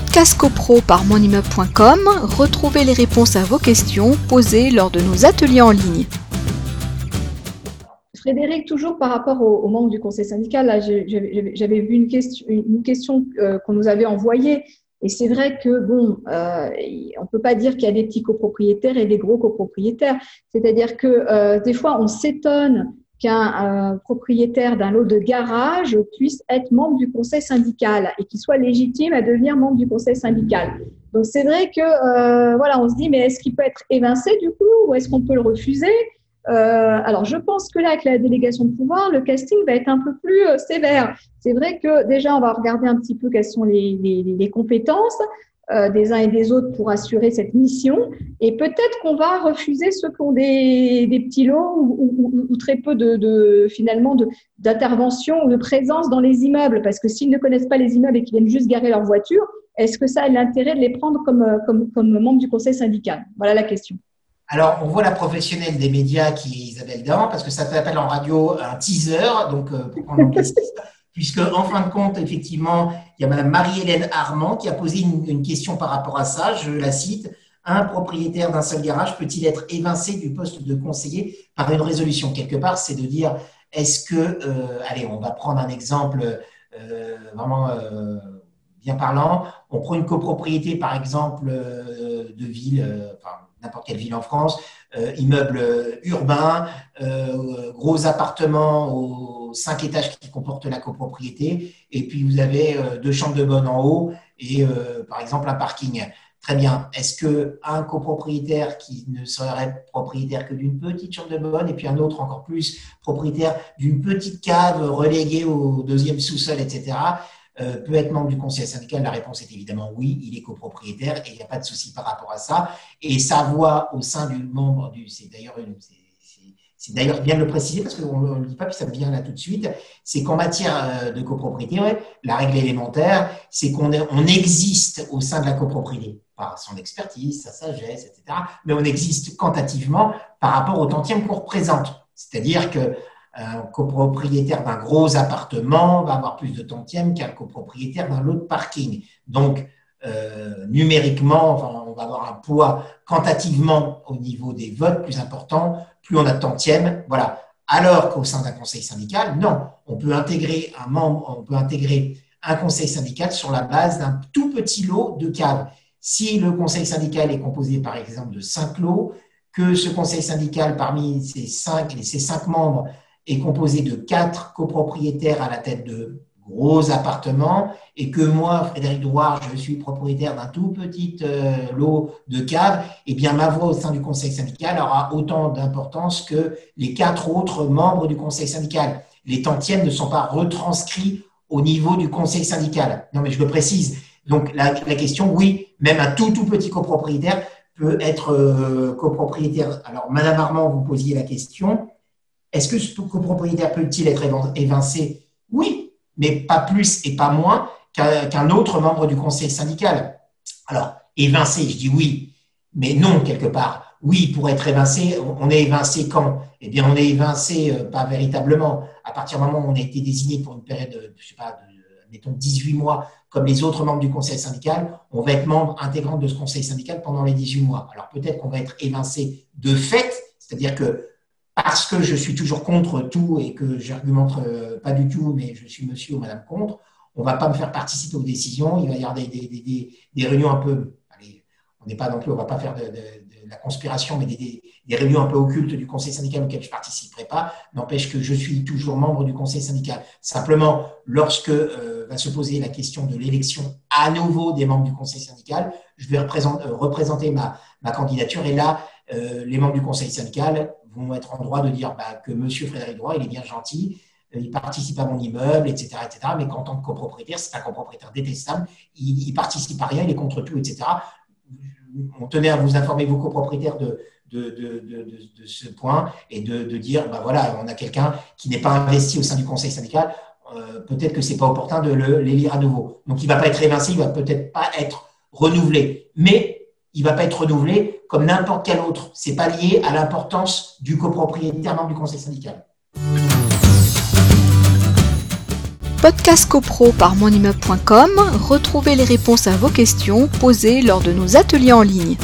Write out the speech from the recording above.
podcast copro par monimmeuble.com, retrouvez les réponses à vos questions posées lors de nos ateliers en ligne. Frédéric, toujours par rapport aux membres du conseil syndical, j'avais vu une question, euh, qu'on nous avait envoyée. Et c'est vrai que, bon, euh, on ne peut pas dire qu'il y a des petits copropriétaires et des gros copropriétaires. C'est-à-dire que euh, des fois, on s'étonne qu'un propriétaire d'un lot de garage puisse être membre du conseil syndical et qu'il soit légitime à devenir membre du conseil syndical. Donc c'est vrai que euh, voilà, on se dit mais est-ce qu'il peut être évincé du coup ou est-ce qu'on peut le refuser? Euh, Alors je pense que là avec la délégation de pouvoir, le casting va être un peu plus euh, sévère. C'est vrai que déjà on va regarder un petit peu quelles sont les compétences. Euh, des uns et des autres pour assurer cette mission. Et peut-être qu'on va refuser ceux qui ont des, des petits lots ou, ou, très peu de, de finalement d'intervention ou de présence dans les immeubles. Parce que s'ils ne connaissent pas les immeubles et qu'ils viennent juste garer leur voiture, est-ce que ça a l'intérêt de les prendre comme, comme, comme membres du conseil syndical? Voilà la question. Alors, on voit la professionnelle des médias qui est Isabelle Dahan, parce que ça s'appelle en radio un teaser, donc euh, pour prendre puisque en fin de compte, effectivement, il y a Madame Marie-Hélène Armand qui a posé une, question par rapport à ça. Je la cite. Un propriétaire d'un seul garage peut-il être évincé du poste de conseiller par une résolution? Quelque part, c'est de dire est-ce que, euh, allez, on va prendre un exemple euh, vraiment euh, bien parlant. On prend une copropriété, par exemple, de ville, enfin, n'importe quelle ville en France, immeuble urbain, gros appartements au cinq étages qui comportent la copropriété, et puis vous avez euh, deux chambres de bonne en haut et euh, par exemple un parking. Très bien. Est-ce que un copropriétaire qui ne serait propriétaire que d'une petite chambre de bonne et puis un autre encore plus propriétaire d'une petite cave reléguée au deuxième sous-sol, etc., euh, peut être membre du conseil syndical La réponse est évidemment oui, il est copropriétaire et il n'y a pas de souci par rapport à ça. Et sa voix au sein du membre du, c'est d'ailleurs une, c'est d'ailleurs bien de le préciser parce qu'on ne le dit pas, puis ça me vient là tout de suite, c'est qu'en matière euh, de copropriété, la règle élémentaire, c'est qu'on on existe au sein de la copropriété par son expertise, sa sagesse, etc. Mais on existe quantitativement par rapport au tantième qu'on représente. C'est-à-dire que un copropriétaire d'un gros appartement va avoir plus de tantième qu'un copropriétaire d'un lot de parking. Donc, euh, numériquement, on va avoir un poids quantitativement au niveau des votes plus important plus on a de tantièmes, voilà. Alors qu'au sein d'un conseil syndical, non, on peut intégrer un membre, on peut intégrer un conseil syndical sur la base d'un tout petit lot de caves. Si le conseil syndical est composé par exemple de cinq lots, que ce conseil syndical parmi cinq, ces cinq membres est composé de quatre copropriétaires à la tête de gros appartements et que moi, Frédéric Drouard, je suis propriétaire d'un tout petit euh, lot de caves, eh bien, ma voix au sein du conseil syndical aura autant d'importance que les quatre autres membres du conseil syndical. Les tantièmes ne sont pas retranscrits au niveau du conseil syndical. Non, mais je le précise. Donc, la, question, oui, même un tout, tout petit copropriétaire peut être euh, copropriétaire. Alors, Madame Armand, vous posiez la question. Est-ce que ce copropriétaire peut-il être évincé? Oui, mais pas plus et pas moins qu'un autre membre du conseil syndical. Alors, évincé, je dis oui, mais non quelque part. Oui, pour être évincé, on est évincé quand? Eh bien, on est évincé euh, pas véritablement. À partir du moment où on a été désigné pour une période, de, je sais pas, mettons 18 mois, comme les autres membres du conseil syndical, on va être membre intégrant de ce conseil syndical pendant les 18 mois. Alors peut-être qu'on va être évincé de fait, c'est-à-dire que parce que je suis toujours contre tout et que j'argumente euh, pas du tout, mais je suis monsieur ou madame contre, on va pas me faire participer aux décisions. Il va y avoir des, des, des, des réunions un peu, allez, on n'est pas non plus, on va pas faire de, de, la conspiration, mais des, réunions un peu occultes du conseil syndical auxquelles je participerai pas. N'empêche que je suis toujours membre du conseil syndical. Simplement, lorsque euh, va se poser la question de l'élection à nouveau des membres du conseil syndical, je vais représenter, euh, représenter ma, ma candidature et là, les membres du conseil syndical vont être en droit de dire bah, que Monsieur Frédéric Droit, il est bien gentil, euh, il participe à mon immeuble, etc., etc. Mais qu'en tant que copropriétaire, c'est un copropriétaire détestable, il, participe à rien, il est contre tout, etc. On tenait à vous informer, vos copropriétaires, de, ce point et de, dire, bah voilà, on a quelqu'un qui n'est pas investi au sein du conseil syndical, euh, peut-être que c'est pas opportun de l'élire à nouveau. Donc, il va pas être évincé, il va peut-être pas être renouvelé. Mais il ne va pas être renouvelé comme n'importe quel autre. Ce n'est pas lié à l'importance du copropriétaire membre du conseil syndical. Podcast CoPro par monimmeuble.com, retrouvez les réponses à vos questions posées lors de nos ateliers en ligne.